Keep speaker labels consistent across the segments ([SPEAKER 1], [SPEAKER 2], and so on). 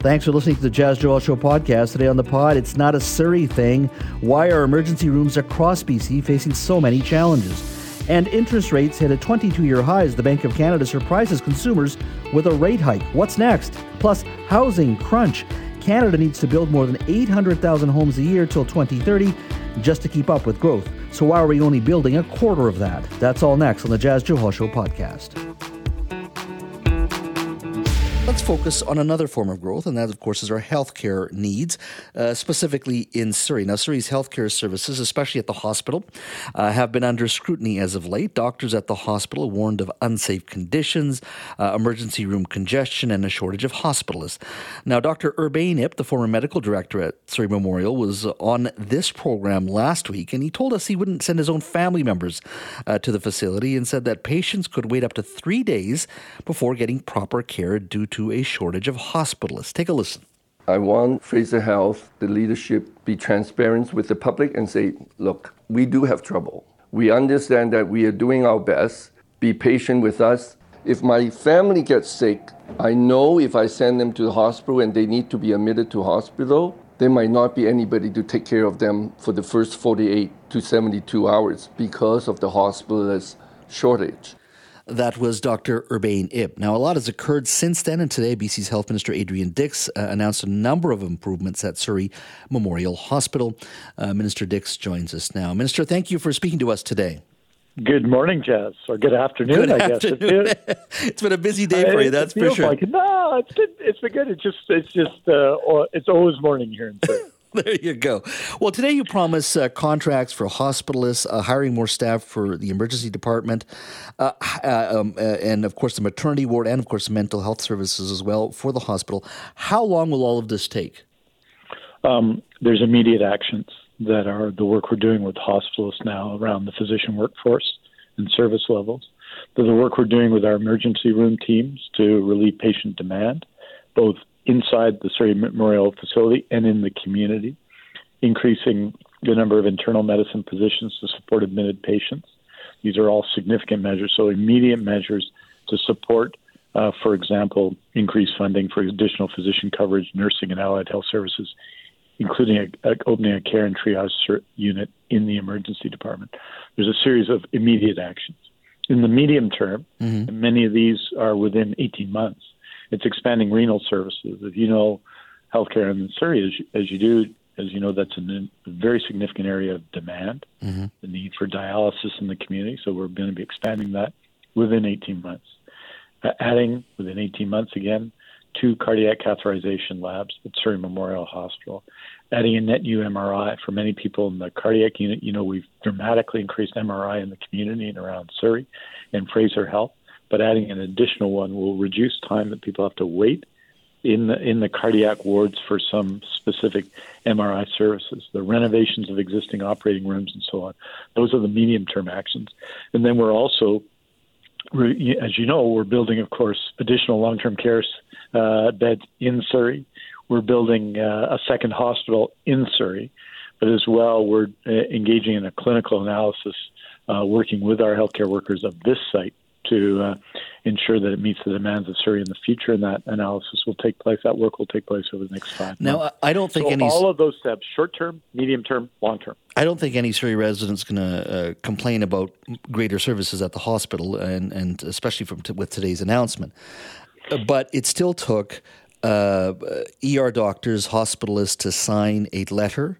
[SPEAKER 1] Thanks for listening to the Jas Johal Show podcast. Today on the pod, it's not a Surrey thing. Why are emergency rooms across BC facing so many challenges? And interest rates hit a 22 year high as the Bank of Canada surprises consumers with a rate hike. What's next? Plus, housing crunch. Canada needs to build more than 800,000 homes a year till 2030 just to keep up with growth. So, why are we only building a quarter of that? That's all next on the Jas Johal Show podcast. Let's focus on another form of growth, and that, of course, is our healthcare needs, uh, specifically in Surrey. Now, Surrey's healthcare services, especially at the hospital, uh, have been under scrutiny as of late. Doctors at the hospital warned of unsafe conditions, uh, emergency room congestion, and a shortage of hospitalists. Now, Dr. Urbain Ip, the former medical director at Surrey Memorial, was on this program last week, and he told us he wouldn't send his own family members uh, to the facility and said that patients could wait up to three days before getting proper care due to to a shortage of hospitalists. Take a listen.
[SPEAKER 2] I want Fraser Health, the leadership, be transparent with the public and say, look, we do have trouble. We understand that we are doing our best. Be patient with us. If my family gets sick, I know if I send them to the hospital and they need to be admitted to hospital, there might not be anybody to take care of them for the first 48 to 72 hours because of the hospitalist shortage.
[SPEAKER 1] That was Dr. Urbain Ip. Now, a lot has occurred since then, and today BC's Health Minister Adrian Dix uh, announced a number of improvements at Surrey Memorial Hospital. Uh, Minister Dix joins us now. Minister, thank you for speaking to us today.
[SPEAKER 3] Good morning, Jas, or good afternoon.
[SPEAKER 1] Good
[SPEAKER 3] I
[SPEAKER 1] afternoon. guess it's, it's been a busy day for you. That's for sure.
[SPEAKER 3] Like No, it's been it's been good. It's just it's just uh, it's always morning here in Surrey.
[SPEAKER 1] there you go. Well, today you promise uh, contracts for hospitalists, uh, hiring more staff for the emergency department, uh, uh um, uh, and of course the maternity ward, and of course mental health services as well for the hospital. How long will all of this take?
[SPEAKER 3] Um, there's immediate actions that are the work we're doing with hospitalists now around the physician workforce and service levels. The work we're doing with our emergency room teams to relieve patient demand, both inside the Surrey Memorial facility and in the community, increasing the number of internal medicine physicians to support admitted patients. These are all significant measures, so immediate measures to support, uh, for example, increased funding for additional physician coverage, nursing, and allied health services, including a, a, opening a care and triage unit in the emergency department. There's a series of immediate actions. In the medium term, mm-hmm. and many of these are within 18 months, it's expanding renal services. If you know healthcare in Surrey, as, as you do, as you know, that's a very significant area of demand, mm-hmm. the need for dialysis in the community. So we're going to be expanding that within 18 months. Uh, adding within 18 months again two cardiac catheterization labs at Surrey Memorial Hospital, adding a net new MRI for many people in the cardiac unit. You know, we've dramatically increased MRI in the community and around Surrey and Fraser Health but adding an additional one will reduce time that people have to wait in the in the cardiac wards for some specific MRI services, the renovations of existing operating rooms, and so on. Those are the medium term actions, and then we're also, as you know, we're building, of course, additional long term care uh, beds in Surrey. We're building uh, a second hospital in Surrey, but as well, we're uh, engaging in a clinical analysis, uh, working with our healthcare workers of this site to uh, ensure that it meets the demands of Surrey in the future. And that analysis will take place. That work will take place over the next five.
[SPEAKER 1] Now,
[SPEAKER 3] months.
[SPEAKER 1] I don't think
[SPEAKER 3] so
[SPEAKER 1] any
[SPEAKER 3] all of those steps: short term, medium term, long term.
[SPEAKER 1] I don't think any Surrey resident's going to uh, complain about greater services at the hospital, and and especially from t- with today's announcement. But it still took uh, ER doctors, hospitalists to sign a letter.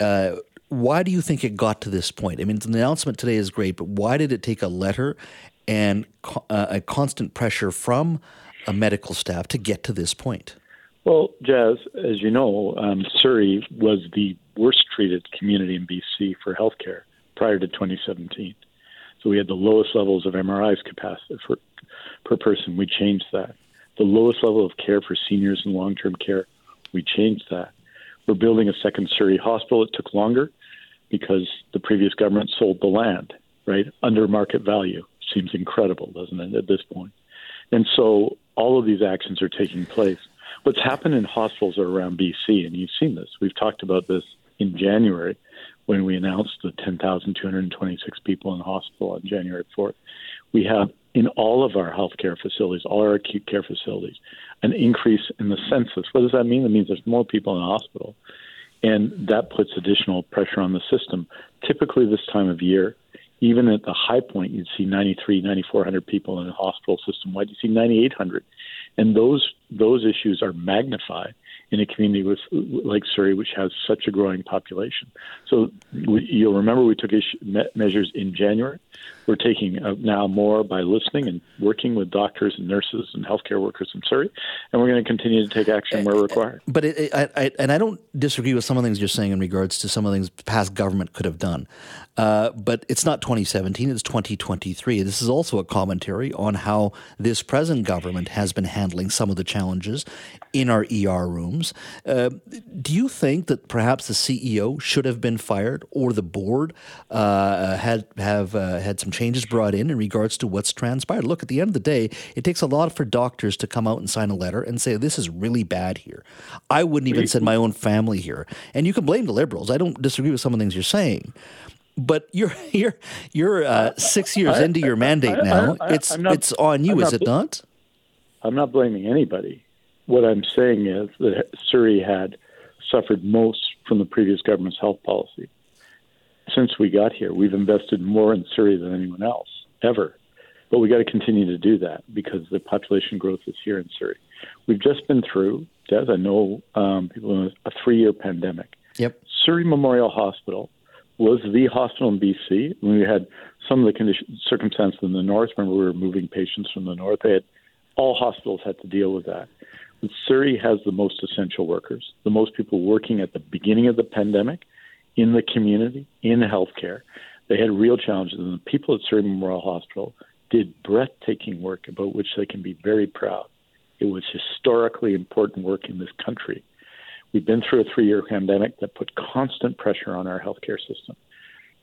[SPEAKER 1] Uh, why do you think it got to this point? I mean, the announcement today is great, but why did it take a letter and uh, a constant pressure from a medical staff to get to this point?
[SPEAKER 3] Well, Jas, as you know, um, Surrey was the worst treated community in BC for healthcare prior to 2017. So we had the lowest levels of MRIs capacity for, per person. We changed that. The lowest level of care for seniors and long term care, we changed that. We're building a second Surrey hospital. It took longer because the previous government sold the land, right, under market value seems incredible, doesn't it, at this point? And so all of these actions are taking place. What's happened in hospitals are around BC, and you've seen this, we've talked about this in January when we announced the 10,226 people in hospital on January 4th. We have in all of our healthcare facilities, all our acute care facilities, an increase in the census. What does that mean? That means there's more people in the hospital. And that puts additional pressure on the system. Typically, this time of year, even at the high point, you'd see 93, 9,400 people in the hospital system. Why do you see 9,800? And those those issues are magnified in a community with like Surrey, which has such a growing population. So we, you'll remember we took measures in January. We're taking uh, now more by listening and working with doctors and nurses and healthcare workers in Surrey, and we're going to continue to take action where required.
[SPEAKER 1] But it, it, I, I, and I don't disagree with some of the things you're saying in regards to some of the things past government could have done. Uh, but it's not 2017; it's 2023. This is also a commentary on how this present government has been handling some of the challenges in our ER rooms. Uh, do you think that perhaps the CEO should have been fired, or the board uh, had have uh, had some changes brought in in regards to what's transpired? Look, at the end of the day, it takes a lot for doctors to come out and sign a letter and say this is really bad here. I wouldn't even send my own family here, and you can blame the liberals. I don't disagree with some of the things you're saying. But you're you're you're uh, six years into your mandate now. it's not, it's on you, is it not?
[SPEAKER 3] I'm not blaming anybody. What I'm saying is that Surrey had suffered most from the previous government's health policy. Since we got here, we've invested more in Surrey than anyone else ever. But we got to continue to do that because the population growth is here in Surrey. We've just been through, Des, I know um, people, a three year pandemic.
[SPEAKER 1] Yep.
[SPEAKER 3] Surrey Memorial Hospital was the hospital in BC. when We had some of the condition, circumstances in the north. Remember, we were moving patients from the north. They had all hospitals had to deal with that. Surrey has the most essential workers, the most people working at the beginning of the pandemic in the community, in healthcare. They had real challenges, and the people at Surrey Memorial Hospital did breathtaking work about which they can be very proud. It was historically important work in this country. We've been through a three year pandemic that put constant pressure on our healthcare system.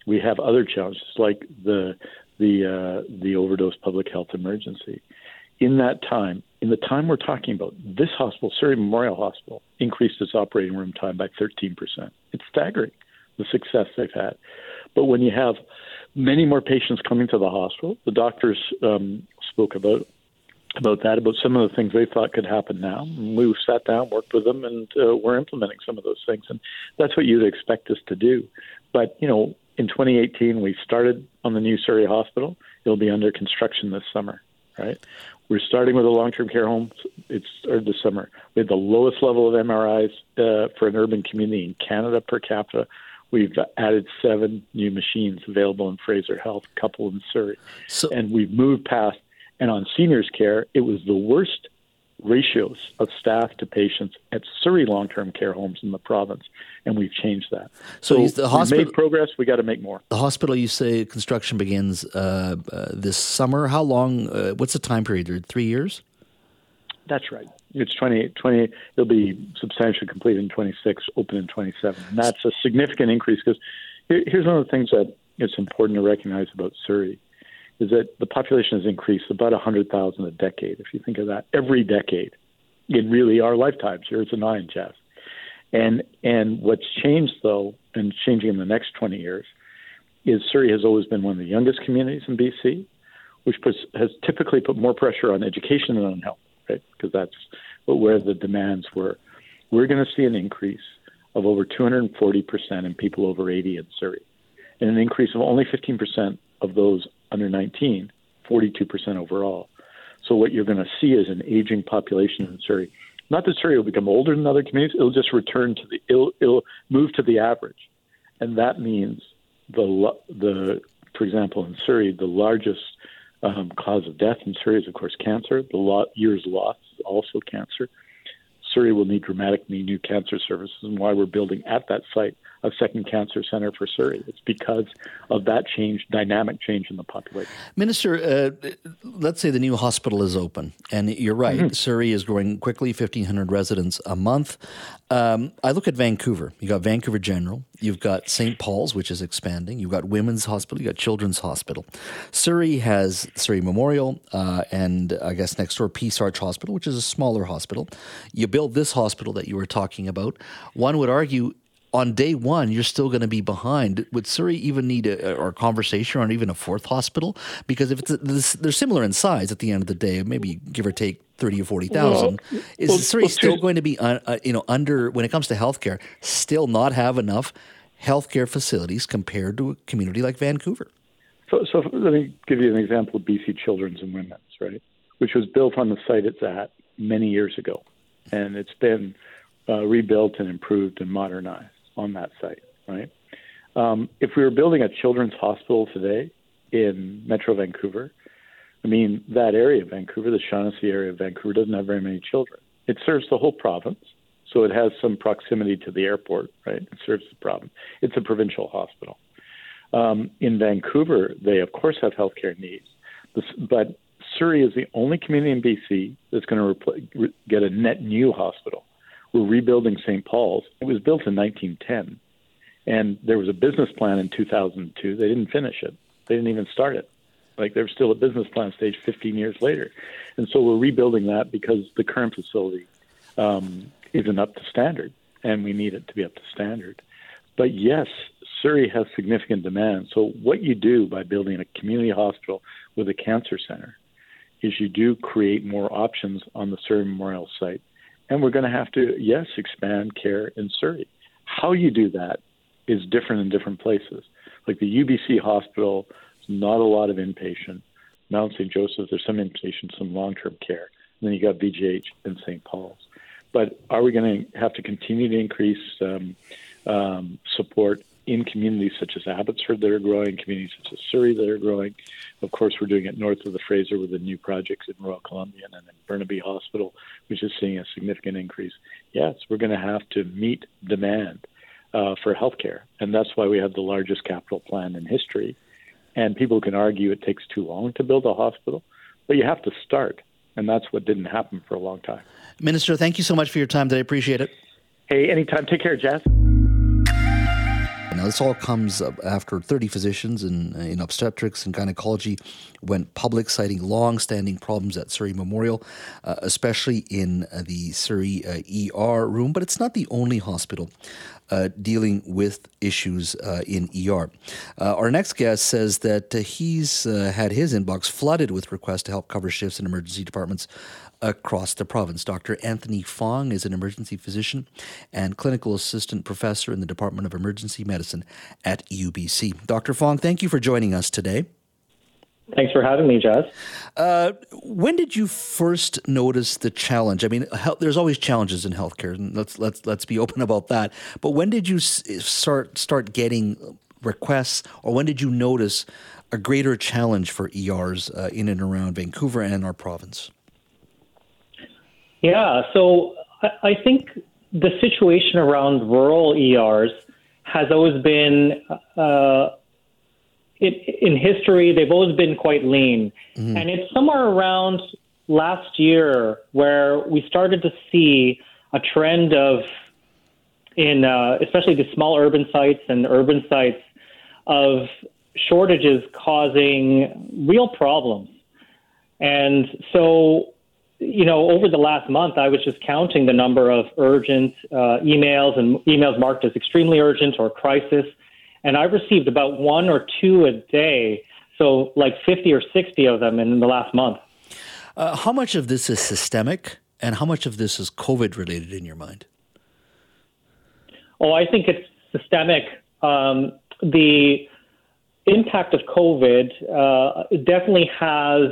[SPEAKER 3] We have other challenges like the the uh, the overdose public health emergency in that time, in the time we're talking about, this hospital, Surrey Memorial Hospital, increased its operating room time by 13%. It's staggering, the success they've had. But when you have many more patients coming to the hospital, the doctors um, spoke about about that, about some of the things they thought could happen now. And we sat down, worked with them, and uh, we're implementing some of those things. And that's what you'd expect us to do. But, you know, in 2018, we started on the new Surrey Hospital. It'll be under construction this summer, right? We're starting with a long-term care home. It's started this summer. We had the lowest level of MRIs uh, for an urban community in Canada per capita. We've added seven new machines available in Fraser Health, a couple in Surrey, so, and we've moved past. And on seniors care, it was the worst ratios of staff to patients at Surrey long term care homes in the province, and we've changed that. So, so the hospital made progress. We got to make more.
[SPEAKER 1] The hospital, you say construction begins uh, uh, this summer. How long? Uh, what's the time period? Three years.
[SPEAKER 3] That's right. It's 20, 20 It'll be substantially complete in 26, open in 27. And that's a significant increase because here's one of the things that it's important to recognize about Surrey is that the population has increased about 100,000 a decade. If you think of that, every decade in really our lifetimes. Here it's a nine, Jeff. And and what's changed though, and changing in the next 20 years, is Surrey has always been one of the youngest communities in BC, which puts, has typically put more pressure on education than on health, right? Because that's where the demands were. We're going to see an increase of over 240 percent in people over 80 in Surrey, and an increase of only 15 percent of those under 19, 42% overall. So what you're going to see is an aging population in Surrey. Not that Surrey will become older than other communities; it'll just return to the it'll, it'll move to the average, and that means the the for example in Surrey the largest um, cause of death in Surrey is of course cancer. The years lost is also cancer. Surrey will need dramatically new cancer services, and why we're building at that site a second cancer center for Surrey. It's because of that change, dynamic change in the population.
[SPEAKER 1] Minister, uh, let's say the new hospital is open, and you're right, mm-hmm. Surrey is growing quickly, 1,500 residents a month. Um, I look at Vancouver. You've got Vancouver General. You've got St. Paul's, which is expanding. You've got Women's Hospital. you've got Children's Hospital. Surrey has Surrey Memorial, uh, and I guess next door Peace Arch Hospital, which is a smaller hospital. You build this hospital that you were talking about. One would argue on day one, you're still going to be behind. Would Surrey even need a, or a conversation on even a fourth hospital? Because if it's a, they're similar in size at the end of the day, maybe give or take thirty or forty thousand. Well, is well, Surrey well, still going to be, uh, uh, you know, under when it comes to healthcare, still not have enough healthcare facilities compared to a community like Vancouver?
[SPEAKER 3] So, so let me give you an example of BC Children's and Women's, right, which was built on the site it's at many years ago, and it's been uh, rebuilt and improved and modernized on that site, right? Um, if we were building a children's hospital today in Metro Vancouver, I mean, that area of Vancouver, the Shaughnessy area of Vancouver, doesn't have very many children. It serves the whole province, so it has some proximity to the airport, right? It serves the province. It's a provincial hospital. Um, in Vancouver, they of course have healthcare needs, but Surrey is the only community in BC that's going to repl- get a net new hospital. We're rebuilding St. Paul's. It was built in 1910, and there was a business plan in 2002. They didn't finish it. They didn't even start it. Like they're still a business plan stage 15 years later, and so we're rebuilding that because the current facility um, isn't up to standard, and we need it to be up to standard. But yes, Surrey has significant demand. So what you do by building a community hospital with a cancer center is you do create more options on the Surrey Memorial site. And we're going to have to, yes, expand care in Surrey. How you do that is different in different places. Like the UBC hospital, not a lot of inpatient. Mount St. Joseph, there's some inpatient, some long term care. And then you got VGH and St. Paul's. But are we going to have to continue to increase um, um, support in communities such as Abbotsford that are growing, communities such as Surrey that are growing. Of course, we're doing it north of the Fraser with the new projects in Royal Columbian and in Burnaby Hospital, which is seeing a significant increase. Yes, we're going to have to meet demand uh, for healthcare, and that's why we have the largest capital plan in history. And people can argue it takes too long to build a hospital, but you have to start, and that's what didn't happen for a long time.
[SPEAKER 1] Minister, thank you so much for your time today. I appreciate it.
[SPEAKER 3] Hey, anytime. Take care, Jess.
[SPEAKER 1] Now, this all comes after 30 physicians in, in obstetrics and gynecology went public, citing long-standing problems at Surrey Memorial, uh, especially in uh, the Surrey uh, ER room. But it's not the only hospital uh, dealing with issues uh, in ER. Uh, our next guest says that he's had his inbox flooded with requests to help cover shifts in emergency departments across the province. Dr. Anthony Fong is an emergency physician and clinical assistant professor in the Department of Emergency Medicine at UBC. Dr. Fong, thank you for joining us today.
[SPEAKER 4] Thanks for having me, Jess.
[SPEAKER 1] Uh, when did you first notice the challenge? I mean, health, there's always challenges in healthcare, and let's let's let's be open about that. But when did you start start getting requests, or when did you notice a greater challenge for ERs uh, in and around Vancouver and our province?
[SPEAKER 4] Yeah, so I think the situation around rural ERs has always been, uh, it, in history, they've always been quite lean. Mm-hmm. And it's somewhere around last year where we started to see a trend of, in uh, especially the small urban sites and urban sites, of shortages causing real problems. And so you know, over the last month, I was just counting the number of urgent uh, emails and emails marked as extremely urgent or crisis, and I received about one or two a day. So, like 50 or 60 of them in the last month.
[SPEAKER 1] Uh, how much of this is systemic, and how much of this is COVID related in your mind?
[SPEAKER 4] Oh, I think it's systemic. Um, the impact of COVID uh, definitely has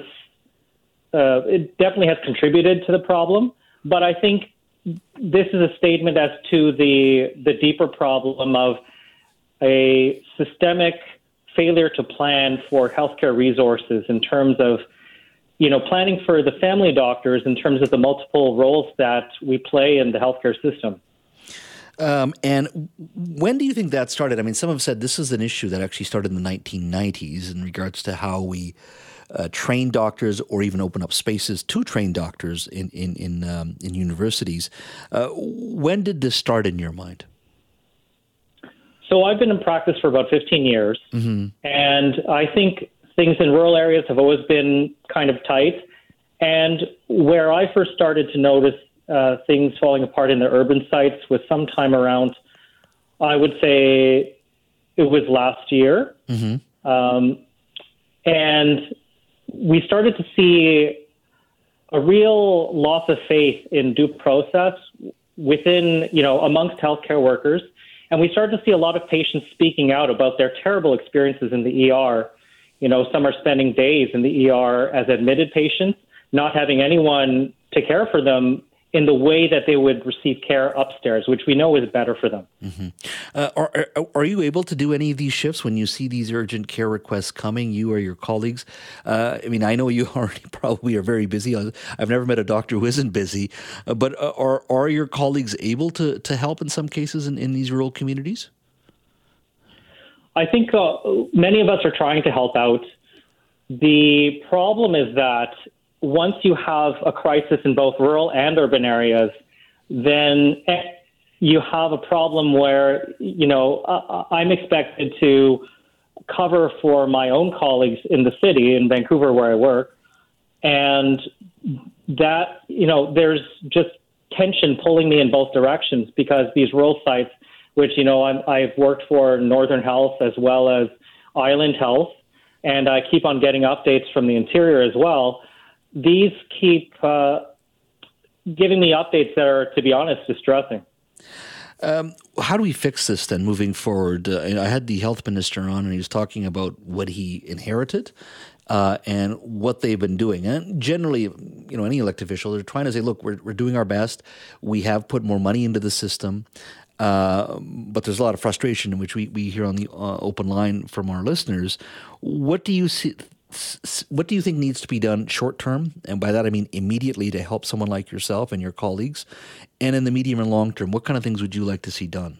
[SPEAKER 4] uh, it definitely has contributed to the problem. But I think this is a statement as to the the deeper problem of a systemic failure to plan for healthcare resources in terms of you know planning for the family doctors in terms of the multiple roles that we play in the healthcare system.
[SPEAKER 1] Um, and when do you think that started? I mean, some have said this is an issue that actually started in the 1990s in regards to how we uh, train doctors or even open up spaces to train doctors in in in, um, in universities. Uh, when did this start in your mind?
[SPEAKER 4] So I've been in practice for about 15 years, mm-hmm. and I think things in rural areas have always been kind of tight. And where I first started to notice uh, things falling apart in the urban sites was sometime around I would say it was last year. Mm-hmm. Um, and we started to see a real loss of faith in due process within, you know, amongst healthcare workers. And we started to see a lot of patients speaking out about their terrible experiences in the ER. You know, some are spending days in the ER as admitted patients, not having anyone to care for them in the way that they would receive care upstairs, which we know is better for them. Mm-hmm.
[SPEAKER 1] Uh, are, are, you able to do any of these shifts when you see these urgent care requests coming, you or your colleagues? Uh, I mean, I know you already probably are very busy. I've never met a doctor who isn't busy, uh, but uh, are, are your colleagues able to, to help in some cases in, in these rural communities?
[SPEAKER 4] I think uh, many of us are trying to help out. The problem is that once you have a crisis in both rural and urban areas, then you have a problem where, you know, I'm expected to cover for my own colleagues in the city, in Vancouver, where I work. And that, you know, there's just tension pulling me in both directions because these rural sites, which, you know, I'm, I've worked for Northern Health as well as Island Health, and I keep on getting updates from the interior as well these keep uh, giving me updates that are, to be honest, distressing.
[SPEAKER 1] Um, how do we fix this then moving forward? Uh, I had the health minister on, and he was talking about what he inherited uh, and what they've been doing. And generally, you know, any elected official, they're trying to say, look, we're, we're doing our best. We have put more money into the system. Uh, but there's a lot of frustration, in which we, we hear on the uh, open line from our listeners. What do you see, what do you think needs to be done short term? And by that, I mean immediately to help someone like yourself and your colleagues. And in the medium and long term, what kind of things would you like to see done?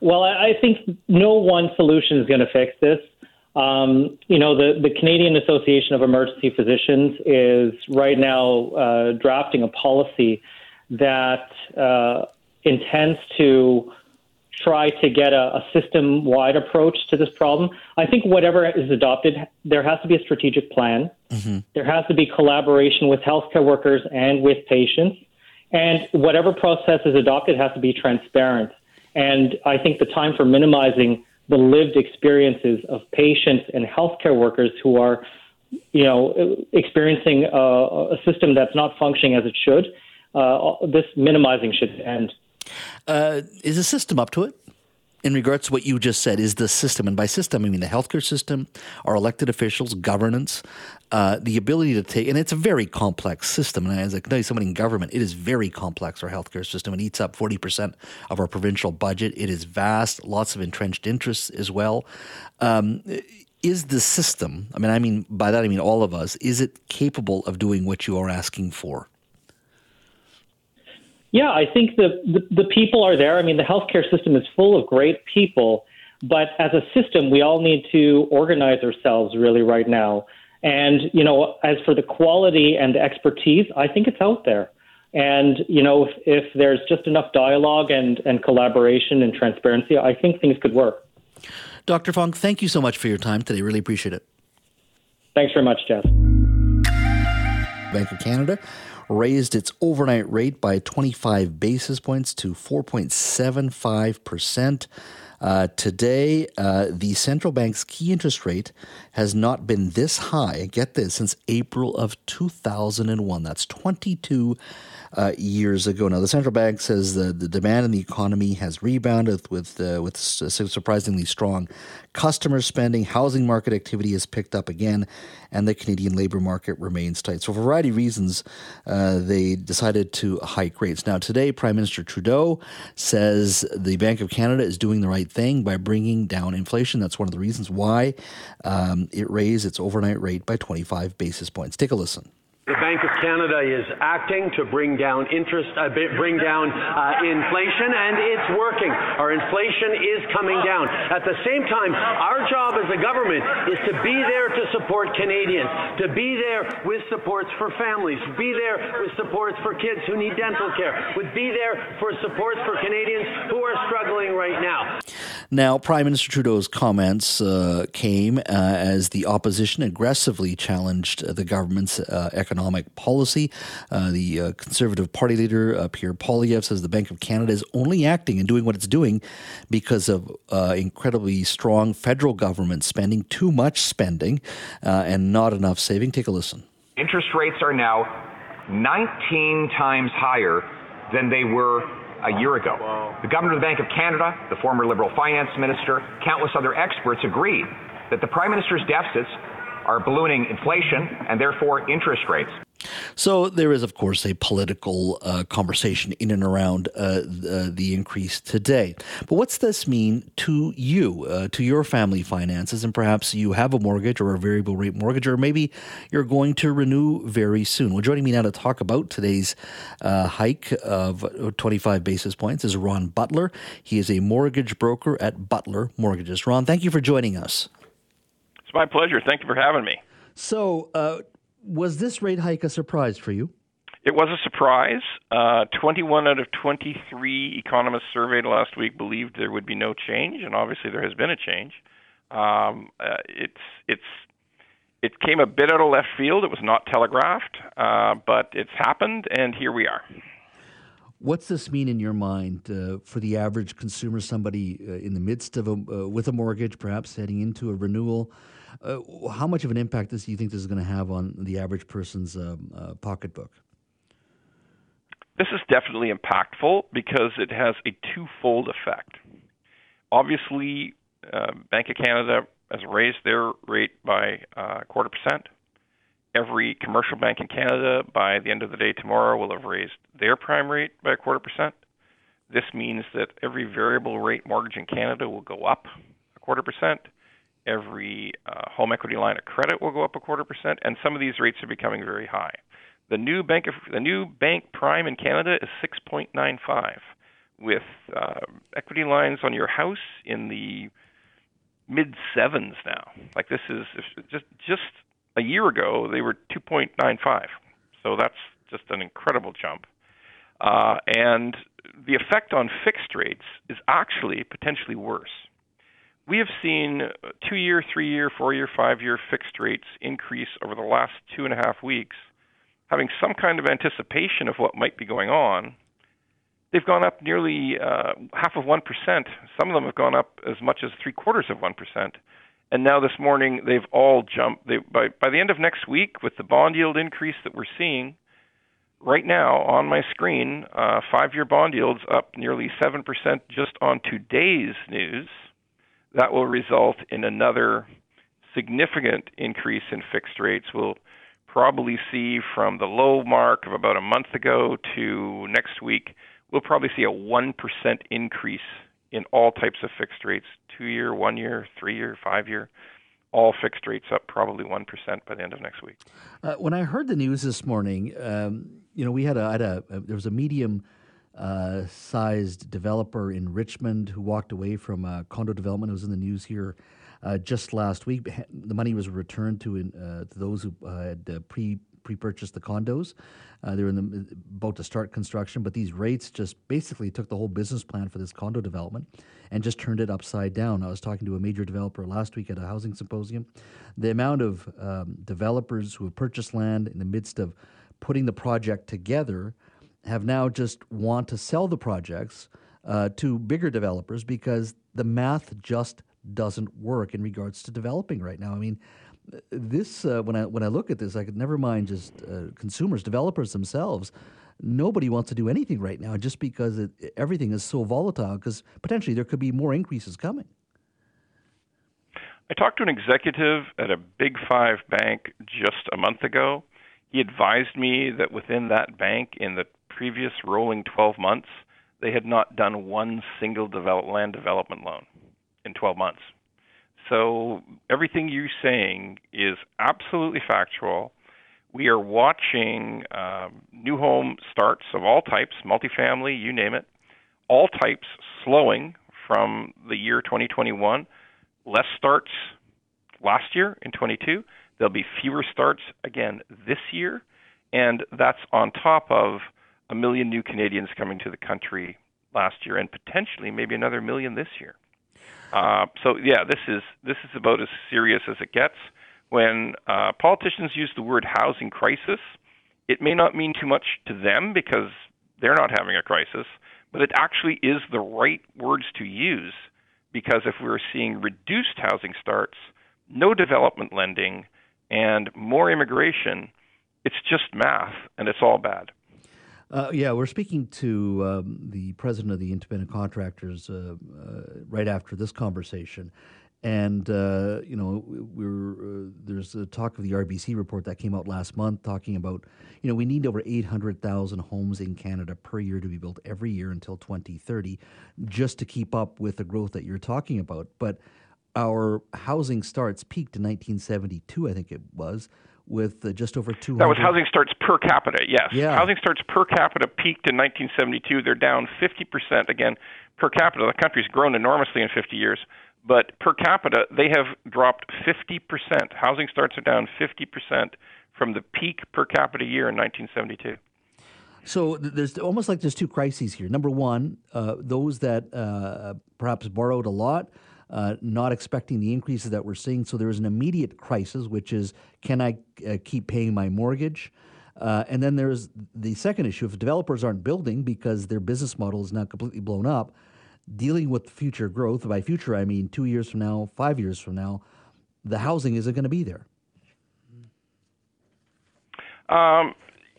[SPEAKER 4] Well, I think no one solution is going to fix this. Um, you know, the, the Canadian Association of Emergency Physicians is right now uh, drafting a policy that uh, intends to try to get a, a system wide approach to this problem. I think whatever is adopted, there has to be a strategic plan. Mm-hmm. There has to be collaboration with healthcare workers and with patients. And whatever process is adopted has to be transparent. And I think the time for minimizing the lived experiences of patients and healthcare workers who are, you know, experiencing a, a system that's not functioning as it should, uh, this minimizing should end.
[SPEAKER 1] Uh, is the system up to it? In regards to what you just said, is the system, and by system I mean the healthcare system, our elected officials, governance, uh, the ability to take, and it's a very complex system. And as I can tell you, someone in government, it is very complex. Our healthcare system it eats up forty percent of our provincial budget. It is vast, lots of entrenched interests as well. Um, is the system? I mean, I mean by that I mean all of us. Is it capable of doing what you are asking for?
[SPEAKER 4] Yeah, I think the, the, the people are there. I mean, the healthcare system is full of great people, but as a system, we all need to organize ourselves really right now. And, you know, as for the quality and the expertise, I think it's out there. And, you know, if, if there's just enough dialogue and, and collaboration and transparency, I think things could work.
[SPEAKER 1] Dr. Fong, thank you so much for your time today. Really appreciate it.
[SPEAKER 4] Thanks very much, Jeff.
[SPEAKER 1] Bank of Canada raised its overnight rate by 25 basis points to 4.75%. Uh, today, uh, the central bank's key interest rate has not been this high, get this, since April of 2001. That's 22 uh, years ago. Now, the central bank says the, the demand in the economy has rebounded with uh, with surprisingly strong customer spending. Housing market activity has picked up again, and the Canadian labor market remains tight. So, for a variety of reasons, uh, they decided to hike rates. Now, today, Prime Minister Trudeau says the Bank of Canada is doing the right thing by bringing down inflation. That's one of the reasons why um, it raised its overnight rate by 25 basis points. Take a listen.
[SPEAKER 5] The Bank of Canada is acting to bring down interest, uh, bring down uh, inflation, and it's working. Our inflation is coming down. At the same time, our job as a government is to be there to support Canadians, to be there with supports for families, be there with supports for kids who need dental care, would be there for supports for Canadians who are struggling right now.
[SPEAKER 1] Now, Prime Minister Trudeau's comments uh, came uh, as the opposition aggressively challenged the government's uh, economic policy. Uh, the uh, Conservative Party leader, Pierre Poilievre, says the Bank of Canada is only acting and doing what it's doing because of incredibly strong federal government spending, too much spending, and not enough saving. Take a listen.
[SPEAKER 6] Interest rates are now 19 times higher than they were a year ago. The governor of the Bank of Canada, the former Liberal finance minister, countless other experts agreed that the prime minister's deficits are ballooning inflation and therefore interest rates.
[SPEAKER 1] So there is, of course, a political uh, conversation in and around uh, the, the, increase today. But what's this mean to you, uh, to your family finances, and perhaps you have a mortgage or a variable rate mortgage, or maybe you're going to renew very soon. Well, joining me now to talk about today's uh, hike of 25 basis points is Ron Butler. He is a mortgage broker at Butler Mortgages. Ron, thank you for joining us.
[SPEAKER 7] It's my pleasure. Thank you for having me.
[SPEAKER 1] So, uh, was this rate hike a surprise for you?
[SPEAKER 7] It was a surprise. Uh, 21 out of 23 economists surveyed last week believed there would be no change, and obviously there has been a change. Um, uh, it's it's it came a bit out of left field. It was not telegraphed, uh, but it's happened, and here we are.
[SPEAKER 1] What's this mean in your mind uh, for the average consumer? Somebody uh, in the midst of a uh, with a mortgage, perhaps heading into a renewal. Uh, how much of an impact do you think this is going to have on the average person's um, uh, pocketbook?
[SPEAKER 7] This is definitely impactful because it has a twofold effect. Obviously, uh, Bank of Canada has raised their rate by a uh, quarter percent. Every commercial bank in Canada, by the end of the day tomorrow, will have raised their prime rate by a quarter percent. This means that every variable rate mortgage in Canada will go up a quarter percent every uh, home equity line of credit will go up a quarter percent, and some of these rates are becoming very high. The new bank of, the new bank prime in Canada is 6.95, with uh, equity lines on your house in the mid sevens now. Like this is just just a year ago they were 2.95, so that's just an incredible jump. Uh, and the effect on fixed rates is actually potentially worse we have seen two year, three year, four year, five year fixed rates increase over the last two and a half weeks, having some kind of anticipation of what might be going on. They've gone up nearly uh, half of 1%. Some of them have gone up as much as three quarters of 1%. And now this morning, they've all jumped. They, by, by the end of next week, with the bond yield increase that we're seeing, right now on my screen, uh, five year bond yields up nearly 7% just on today's news that will result in another significant increase in fixed rates. We'll probably see from the low mark of about a month ago to next week, we'll probably see a 1% increase in all types of fixed rates two year, one year, three year, five year. All fixed rates up probably 1% by the end of next week.
[SPEAKER 1] Uh, when I heard the news this morning, um, you know, we had a, had a, a there was a medium uh, sized developer in Richmond who walked away from uh, condo development. It was in the news here uh, just last week. The money was returned to uh, to those who uh, had uh, pre pre-purchased the condos. they were in the about to start construction, but these rates just basically took the whole business plan for this condo development and just turned it upside down. I was talking to a major developer last week at a housing symposium. The amount of um, developers who have purchased land in the midst of putting the project together have now just want to sell the projects uh, to bigger developers because the math just doesn't work in regards to developing right now. I mean, this uh, when I when I look at this, I could never mind just uh, consumers, developers themselves. Nobody wants to do anything right now just because it, everything is so volatile. Because potentially there could be more increases coming.
[SPEAKER 7] I talked to an executive at a big five bank just a month ago. He advised me that within that bank, in the previous rolling 12 months, they had not done one single develop, land development loan in 12 months. So everything you're saying is absolutely factual. We are watching um, new home starts of all types, multifamily, you name it, all types slowing from the year 2021. Less starts last year in 22. There'll be fewer starts again this year, and that's on top of a million new Canadians coming to the country last year and potentially maybe another million this year. Uh, so yeah, this is this is about as serious as it gets. When uh, politicians use the word housing crisis, it may not mean too much to them because they're not having a crisis, but it actually is the right words to use because if we're seeing reduced housing starts, no development lending, and more immigration, it's just math and it's all bad.
[SPEAKER 1] Uh, yeah, we're speaking to um, the president of the independent contractors uh, uh, right after this conversation. And uh, you know, we're uh, there's a talk of the RBC report that came out last month talking about you know we need over 800,000 homes in Canada per year to be built every year until 2030, just to keep up with the growth that you're talking about. But our housing starts peaked in 1972, I think it was, with uh, just over 200.
[SPEAKER 7] That was housing starts per capita, yes.
[SPEAKER 1] Yeah.
[SPEAKER 7] Housing starts per capita peaked in 1972. They're down 50% again per capita. The country's grown enormously in 50 years, but per capita, they have dropped 50%. Housing starts are down 50% from the peak per capita year in 1972.
[SPEAKER 1] So there's almost like there's two crises here. Number one, uh, those that uh, perhaps borrowed a lot uh, not expecting the increases that we're seeing. So there is an immediate crisis, which is can I uh, keep paying my mortgage? Uh, and then there's the second issue if developers aren't building because their business model is not completely blown up, dealing with future growth. By future, I mean two years from now, five years from now, the housing isn't going to be there.
[SPEAKER 7] Um,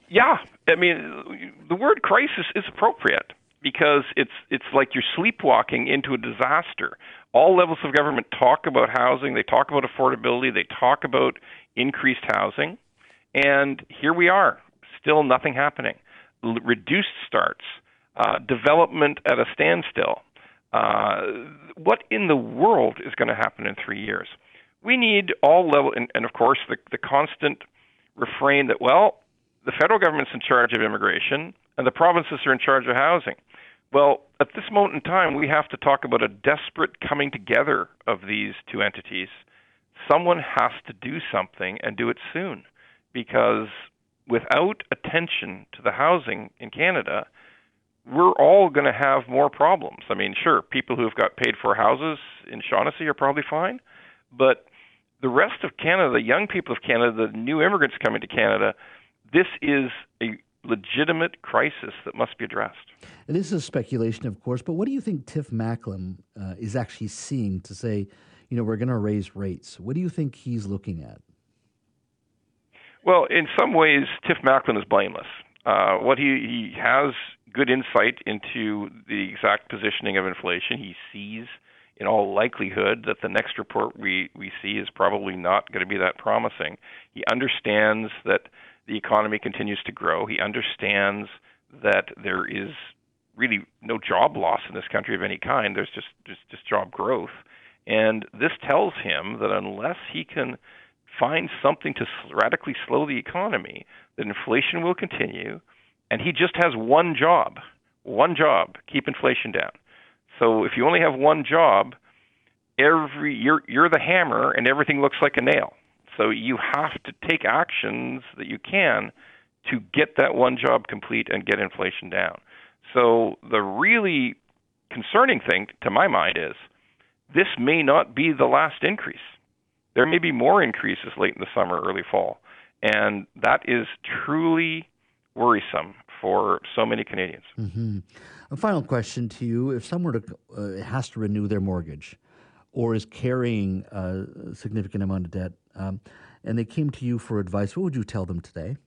[SPEAKER 7] yeah, I mean, the word crisis is appropriate because it's it's like you're sleepwalking into a disaster. All levels of government talk about housing, they talk about affordability, they talk about increased housing, and here we are, still nothing happening. L- reduced starts, uh, development at a standstill. Uh, what in the world is going to happen in three years? We need all level, and, and of course the the constant refrain that well, the federal government's in charge of immigration and the provinces are in charge of housing. Well, at this moment in time, we have to talk about a desperate coming together of these two entities. Someone has to do something and do it soon because without attention to the housing in Canada, we're all going to have more problems. I mean, sure, people who've got paid for houses in Shaughnessy are probably fine, but the rest of Canada, the young people of Canada, the new immigrants coming to Canada, this is a legitimate crisis that must be addressed.
[SPEAKER 1] And this is speculation, of course, but what do you think Tiff Macklem uh, is actually seeing to say, you know, we're going to raise rates? What do you think he's looking at?
[SPEAKER 7] Well, in some ways, Tiff Macklem is blameless. Uh, what he, he has good insight into the exact positioning of inflation. He sees, in all likelihood, that the next report we, we see is probably not going to be that promising. He understands that the economy continues to grow. He understands that there is really no job loss in this country of any kind. There's just just, just job growth, and this tells him that unless he can find something to radically slow the economy, that inflation will continue, and he just has one job, one job, keep inflation down. So if you only have one job, every you're you're the hammer and everything looks like a nail. So you have to take actions that you can to get that one job complete and get inflation down. So the really concerning thing to my mind is this may not be the last increase. There may be more increases late in the summer, early fall. And that is truly worrisome for so many Canadians.
[SPEAKER 1] Mm-hmm. A final question to you: If someone to, uh, has to renew their mortgage, or is carrying a significant amount of debt, um, and they came to you for advice, what would you tell them today?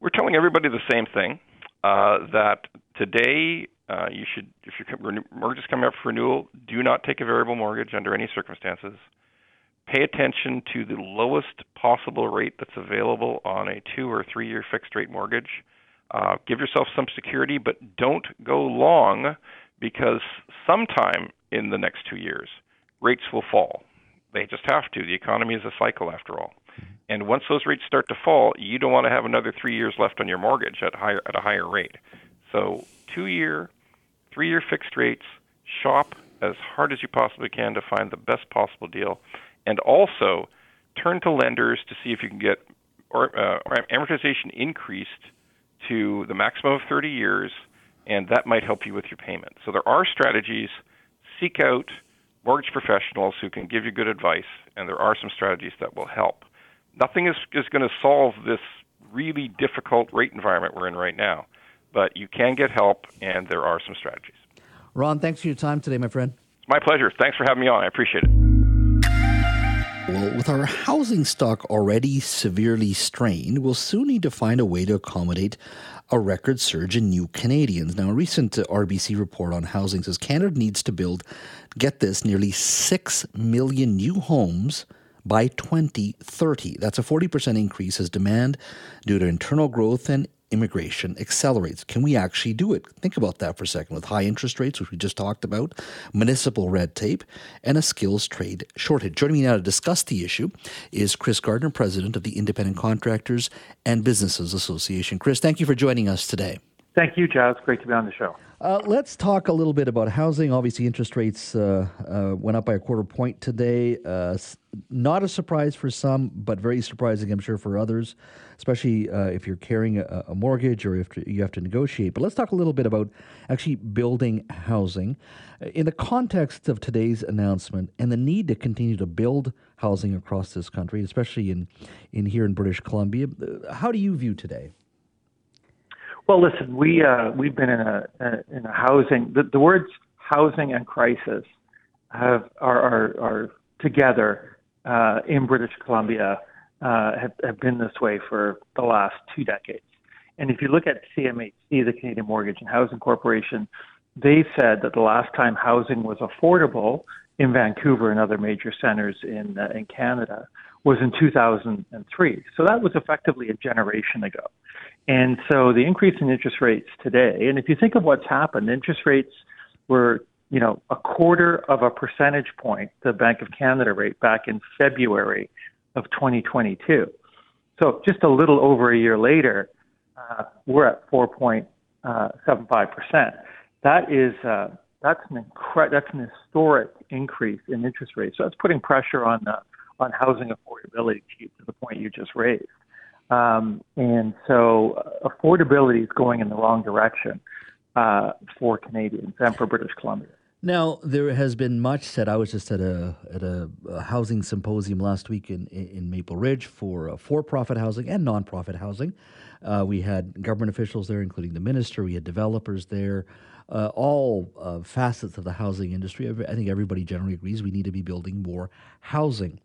[SPEAKER 7] We're telling everybody the same thing uh, that today uh, you should, if your mortgage is coming up for renewal, do not take a variable mortgage under any circumstances. Pay attention to the lowest possible rate that's available on a two or three year fixed rate mortgage. Uh, give yourself some security, but don't go long because sometime in the next two years, rates will fall. They just have to. The economy is a cycle, after all. And once those rates start to fall, you don't want to have another three years left on your mortgage at higher at a higher rate. So two year, three year fixed rates. Shop as hard as you possibly can to find the best possible deal, and also turn to lenders to see if you can get or, uh, amortization increased to the maximum of 30 years, and that might help you with your payment. So there are strategies seek out mortgage professionals who can give you good advice, and there are some strategies that will help. Nothing is, is going to solve this really difficult rate environment we're in right now, but you can get help, and there are some strategies.
[SPEAKER 1] Ron, thanks for your time today, my friend.
[SPEAKER 7] It's my pleasure. Thanks for having me on. I appreciate it.
[SPEAKER 1] Well, with our housing stock already severely strained, we'll soon need to find a way to accommodate a record surge in new Canadians. Now, a recent RBC report on housing says Canada needs to build, get this, nearly 6 million new homes by 2030. That's a 40% increase as demand due to internal growth and immigration accelerates. Can we actually do it? Think about that for a second. With high interest rates, which we just talked about, municipal red tape, and a skills trade shortage. Joining me now to discuss the issue is Chris Gardner, president of the Independent Contractors and Businesses Association. Chris, thank you for joining us today.
[SPEAKER 8] Thank you, Jas. Great to be on the show.
[SPEAKER 1] Uh, let's talk a little bit about housing. Obviously, interest rates uh, uh, went up by a quarter point today. Uh, not a surprise for some, but very surprising, I'm sure, for others, especially uh, if you're carrying a, a, mortgage or if you have to negotiate. But let's talk a little bit about actually building housing in the context of today's announcement and the need to continue to build housing across this country, especially in, in here in British Columbia. Uh, how do you view today?
[SPEAKER 8] Well, listen, we uh, we've been in a, a in a housing. The, the words housing and crisis have are are, are together uh, in British Columbia uh, have, have been this way for the last two decades. And if you look at CMHC, the Canadian Mortgage and Housing Corporation, they said that the last time housing was affordable in Vancouver and other major centers in uh, in Canada was in 2003. So that was effectively a generation ago. And so the increase in interest rates today, and if you think of what's happened, interest rates were, you know, a quarter of a percentage point, the Bank of Canada rate back in February of 2022. So just a little over a year later, uh, we're at 4.75%. That is, uh, that's an incre- that's an historic increase in interest rates. So that's putting pressure on the, on housing affordability to the point you just raised. Um, and so uh, affordability is going in the wrong direction uh, for Canadians and for British Columbia.
[SPEAKER 1] Now there has been much said. I was just at a at a, a housing symposium last week in in Maple Ridge for uh, for-profit housing and non-profit housing. Uh, we had government officials there, including the minister. We had developers there. Uh, all uh, facets of the housing industry. I think everybody generally agrees we need to be building more housing.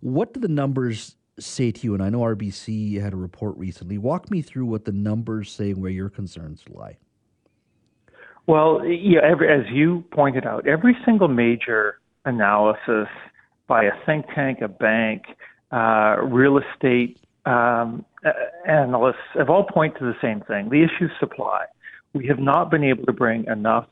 [SPEAKER 1] What do the numbers say to you, and I know RBC had a report recently, walk me through what the numbers say and where your concerns lie.
[SPEAKER 8] Well, yeah, every, as you pointed out, every single major analysis by a think tank, a bank, uh, real estate um, analysts have all pointed to the same thing. The issue is supply. We have not been able to bring enough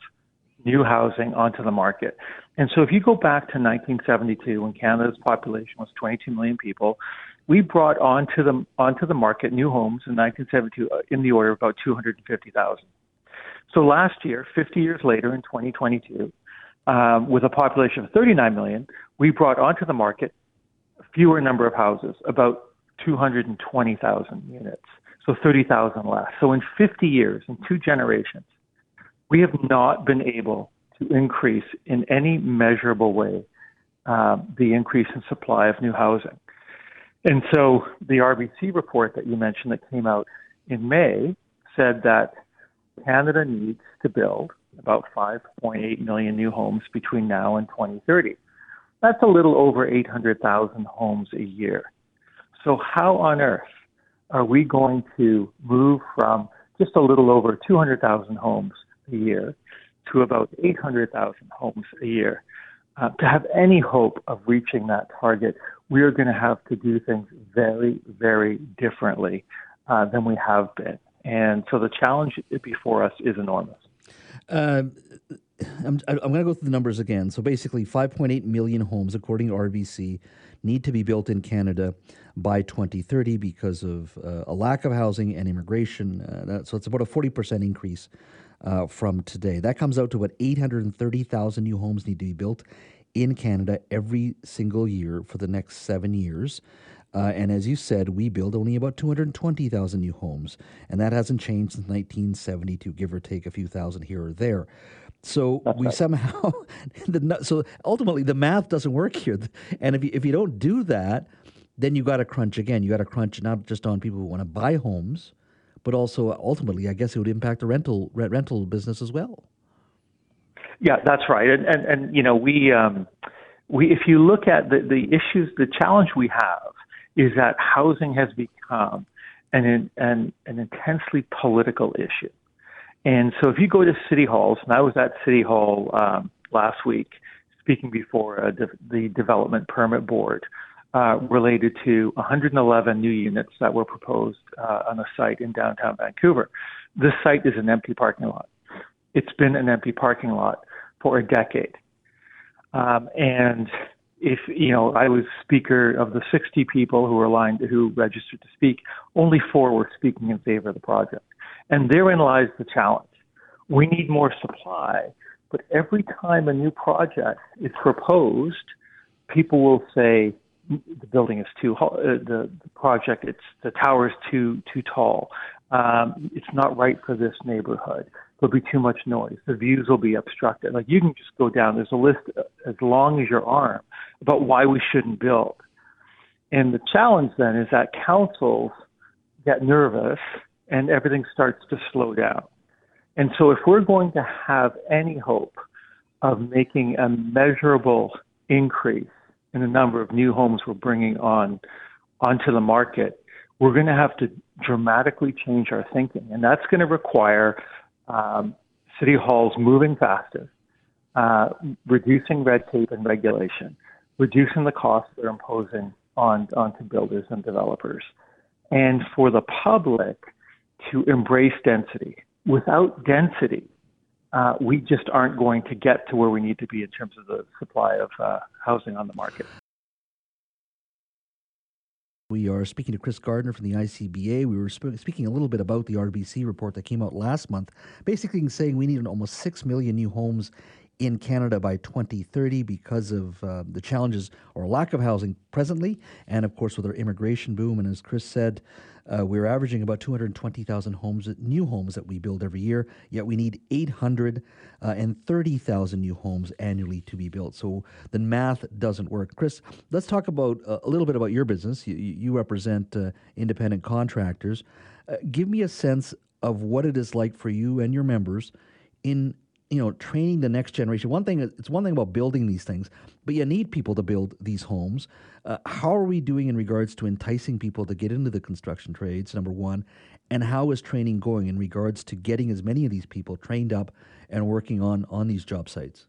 [SPEAKER 8] new housing onto the market. And so if you go back to 1972 when Canada's population was 22 million people, we brought onto the onto the market new homes in 1972 uh, in the order of about 250,000. So last year, 50 years later, in 2022, um, with a population of 39 million, we brought onto the market fewer number of houses, about 220,000 units, so 30,000 less. So in 50 years, in two generations, we have not been able to increase in any measurable way uh, the increase in supply of new housing. And so the RBC report that you mentioned that came out in May said that Canada needs to build about 5.8 million new homes between now and 2030. That's a little over 800,000 homes a year. So, how on earth are we going to move from just a little over 200,000 homes a year to about 800,000 homes a year? Uh, to have any hope of reaching that target, we are going to have to do things very, very differently uh, than we have been. And so the challenge before us is enormous. Uh,
[SPEAKER 1] I'm, I'm going to go through the numbers again. So basically, 5.8 million homes, according to RBC, need to be built in Canada by 2030 because of uh, a lack of housing and immigration. Uh, so it's about a 40% increase uh, from today. That comes out to what 830,000 new homes need to be built in Canada every single year for the next seven years. Uh, and as you said, we build only about 220,000 new homes, and that hasn't changed since 1972, give or take a few thousand here or there. So
[SPEAKER 8] That's
[SPEAKER 1] we
[SPEAKER 8] right.
[SPEAKER 1] somehow, the, so ultimately the math doesn't work here. And if you, if you don't do that, then you got to crunch again. You got to crunch not just on people who want to buy homes, but also ultimately, I guess it would impact the rental rent, rental business as well.
[SPEAKER 8] Yeah, that's right. And and, and you know, we um, we if you look at the, the issues, the challenge we have is that housing has become an an an intensely political issue. And so if you go to city halls, and I was at City Hall um, last week speaking before uh, de- the Development Permit Board uh, related to 111 new units that were proposed uh, on a site in downtown Vancouver. This site is an empty parking lot. It's been an empty parking lot for a decade. Um, and if you know, I was speaker of the 60 people who were aligned who registered to speak. Only four were speaking in favor of the project, and therein lies the challenge. We need more supply, but every time a new project is proposed, people will say the building is too uh, the, the project it's the tower is too too tall. Um, it's not right for this neighborhood. There'll be too much noise. The views will be obstructed. Like you can just go down. There's a list as long as your arm about why we shouldn't build. And the challenge then is that councils get nervous and everything starts to slow down. And so if we're going to have any hope of making a measurable increase in the number of new homes we're bringing on onto the market, we're going to have to dramatically change our thinking, and that's going to require um, city halls moving faster, uh, reducing red tape and regulation, reducing the costs they're imposing on onto builders and developers, and for the public to embrace density. Without density, uh, we just aren't going to get to where we need to be in terms of the supply of uh, housing on the market.
[SPEAKER 1] We are speaking to Chris Gardner from the ICBA. We were sp- speaking a little bit about the RBC report that came out last month, basically saying we need an almost 6 million new homes in Canada by 2030 because of uh, the challenges or lack of housing presently, and of course with our immigration boom. And as Chris said, uh, we're averaging about 220,000 homes, new homes that we build every year. Yet we need 830,000 new homes annually to be built. So the math doesn't work. Chris, let's talk about uh, a little bit about your business. You, you represent uh, independent contractors. Uh, give me a sense of what it is like for you and your members in you know training the next generation. One thing it's one thing about building these things but you need people to build these homes. Uh, how are we doing in regards to enticing people to get into the construction trades number one? And how is training going in regards to getting as many of these people trained up and working on on these job sites?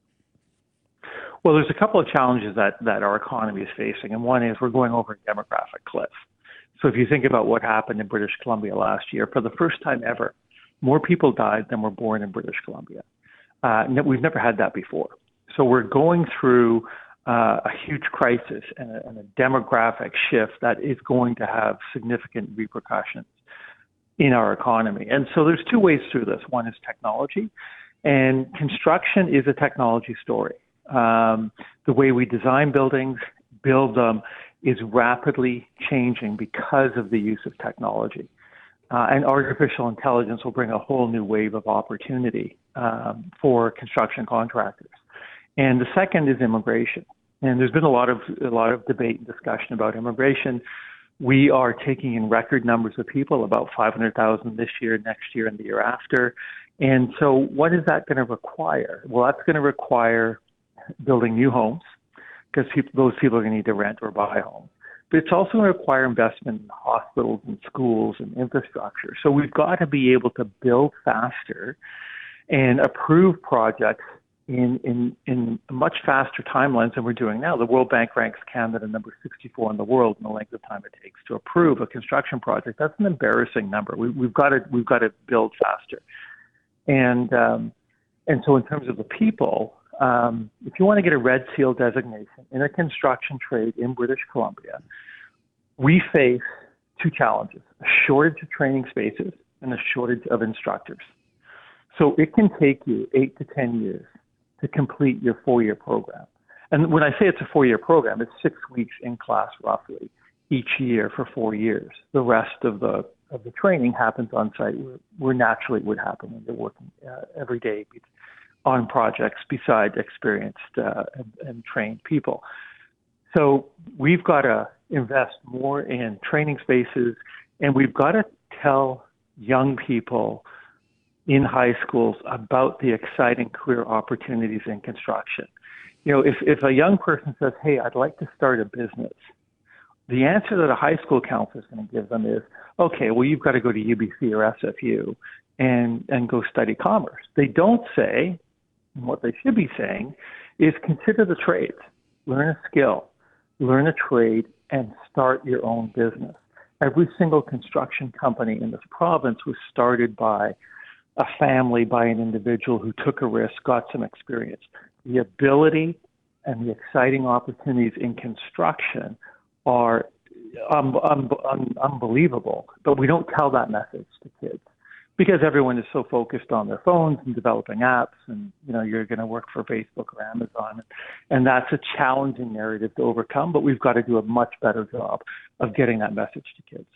[SPEAKER 8] Well there's a couple of challenges that that our economy is facing and one is we're going over a demographic cliff. So if you think about what happened in british columbia last year for the first time ever more people died than were born in british columbia uh, we've never had that before. So we're going through uh, a huge crisis and a, and a, demographic shift that is going to have significant repercussions in our economy. And so there's two ways through this. One is technology, and construction is a technology story. Um, the way we design buildings, build them, is rapidly changing because of the use of technology. Uh, and artificial intelligence will bring a whole new wave of opportunity um, for construction contractors. And the second is immigration. And there's been a lot of a lot of debate and discussion about immigration. We are taking in record numbers of people, about 500,000 this year, next year, and the year after. And so, what is that going to require? Well, that's going to require building new homes because those people are going to need to rent or buy homes but it's also going to require investment in hospitals and schools and infrastructure. So we've got to be able to build faster and approve projects in, in, in much faster timelines than we're doing now. The World Bank ranks Canada number 64 in the world in the length of time it takes to approve a construction project. That's an embarrassing number. We, we've got to we've got to build faster, and um, and so in terms of the people, um, if you want to get a red seal designation in a construction trade in British Columbia, we face two challenges a shortage of training spaces and a shortage of instructors. So it can take you eight to 10 years to complete your four year program. And when I say it's a four year program, it's six weeks in class roughly each year for four years. The rest of the of the training happens on site where, where naturally it would happen when you're working uh, every day on projects besides experienced uh, and, and trained people. So we've got to invest more in training spaces, and we've got to tell young people in high schools about the exciting career opportunities in construction. You know, if, if a young person says, Hey, I'd like to start a business, the answer that a high school counselor is going to give them is, okay, well, you've got to go to UBC or SFU and, and go study commerce. They don't say, what they should be saying is consider the trades, learn a skill, learn a trade, and start your own business. Every single construction company in this province was started by a family, by an individual who took a risk, got some experience. The ability and the exciting opportunities in construction are um, um, um, unbelievable, but we don't tell that message to kids because everyone is so focused on their phones and developing apps and you know you're going to work for facebook or amazon and that's a challenging narrative to overcome but we've got to do a much better job of getting that message to kids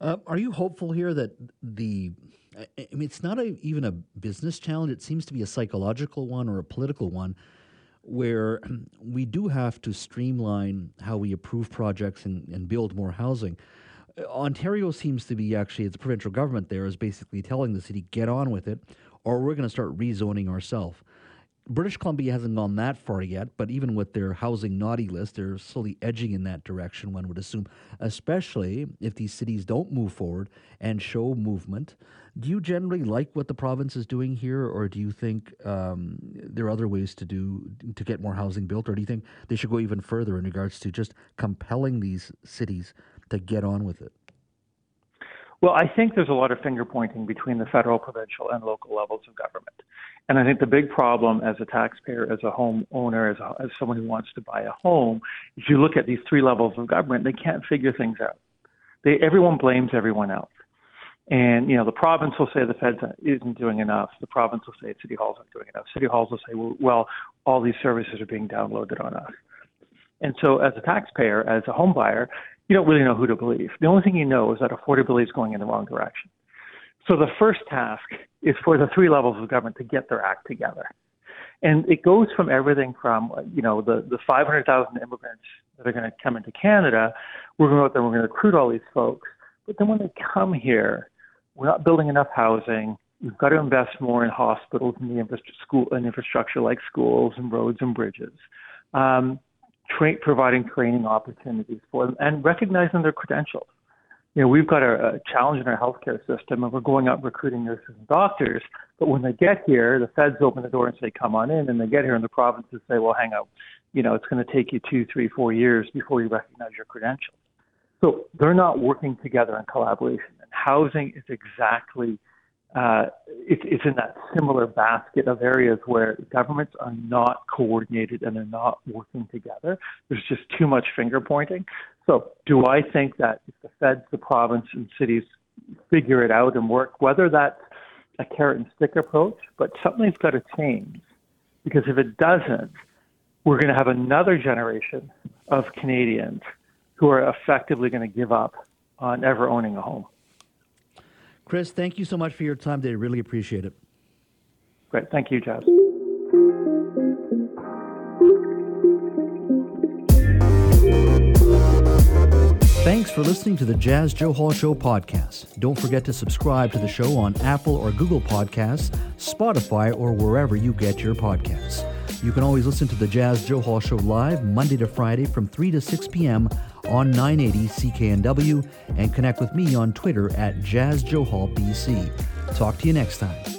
[SPEAKER 1] uh, are you hopeful here that the I mean, it's not a, even a business challenge. It seems to be a psychological one or a political one where we do have to streamline how we approve projects and, and build more housing. Ontario seems to be actually, the provincial government there is basically telling the city, get on with it, or we're going to start rezoning ourselves. British Columbia hasn't gone that far yet, but even with their housing naughty list, they're slowly edging in that direction, one would assume, especially if these cities don't move forward and show movement. Do you generally like what the province is doing here, or do you think um, there are other ways to do to get more housing built, or do you think they should go even further in regards to just compelling these cities to get on with it?
[SPEAKER 8] Well, I think there's a lot of finger pointing between the federal, provincial, and local levels of government. And I think the big problem as a taxpayer, as a homeowner, as, a, as someone who wants to buy a home, if you look at these three levels of government, they can't figure things out. They, everyone blames everyone else. And, you know, the province will say the feds isn't doing enough. The province will say city halls aren't doing enough. City halls will say, well, well all these services are being downloaded on us. And so as a taxpayer, as a home buyer, you don't really know who to believe. The only thing you know is that affordability is going in the wrong direction. So the first task is for the three levels of government to get their act together. And it goes from everything from, you know, the, the 500,000 immigrants that are going to come into Canada. We're going to go there, we're going to recruit all these folks. But then when they come here, we're not building enough housing. We've got to invest more in hospitals and the infrastructure, school, and infrastructure like schools and roads and bridges. Um, tra- providing training opportunities for them and recognizing their credentials. You know, we've got a, a challenge in our healthcare system, and we're going out recruiting nurses and doctors. But when they get here, the feds open the door and say, "Come on in," and they get here, and the provinces say, "Well, hang on, you know, it's going to take you two, three, four years before you recognize your credentials." So they're not working together in collaboration. And housing is exactly uh, it, it's in that similar basket of areas where governments are not coordinated and they're not working together. There's just too much finger pointing. So, do I think that if the feds, the province, and cities figure it out and work, whether that's a carrot and stick approach, but something's got to change because if it doesn't, we're going to have another generation of Canadians who are effectively going to give up on ever owning a home.
[SPEAKER 1] Chris, thank you so much for your time today. Really appreciate it.
[SPEAKER 8] Great. Thank you, Jas.
[SPEAKER 1] Thanks for listening to the Jas Johal Show podcast. Don't forget to subscribe to the show on Apple or Google Podcasts, Spotify, or wherever you get your podcasts. You can always listen to the Jas Johal Show live Monday to Friday from 3 to 6 p.m. on 980 CKNW and connect with me on Twitter at Jas Johal BC. Talk to you next time.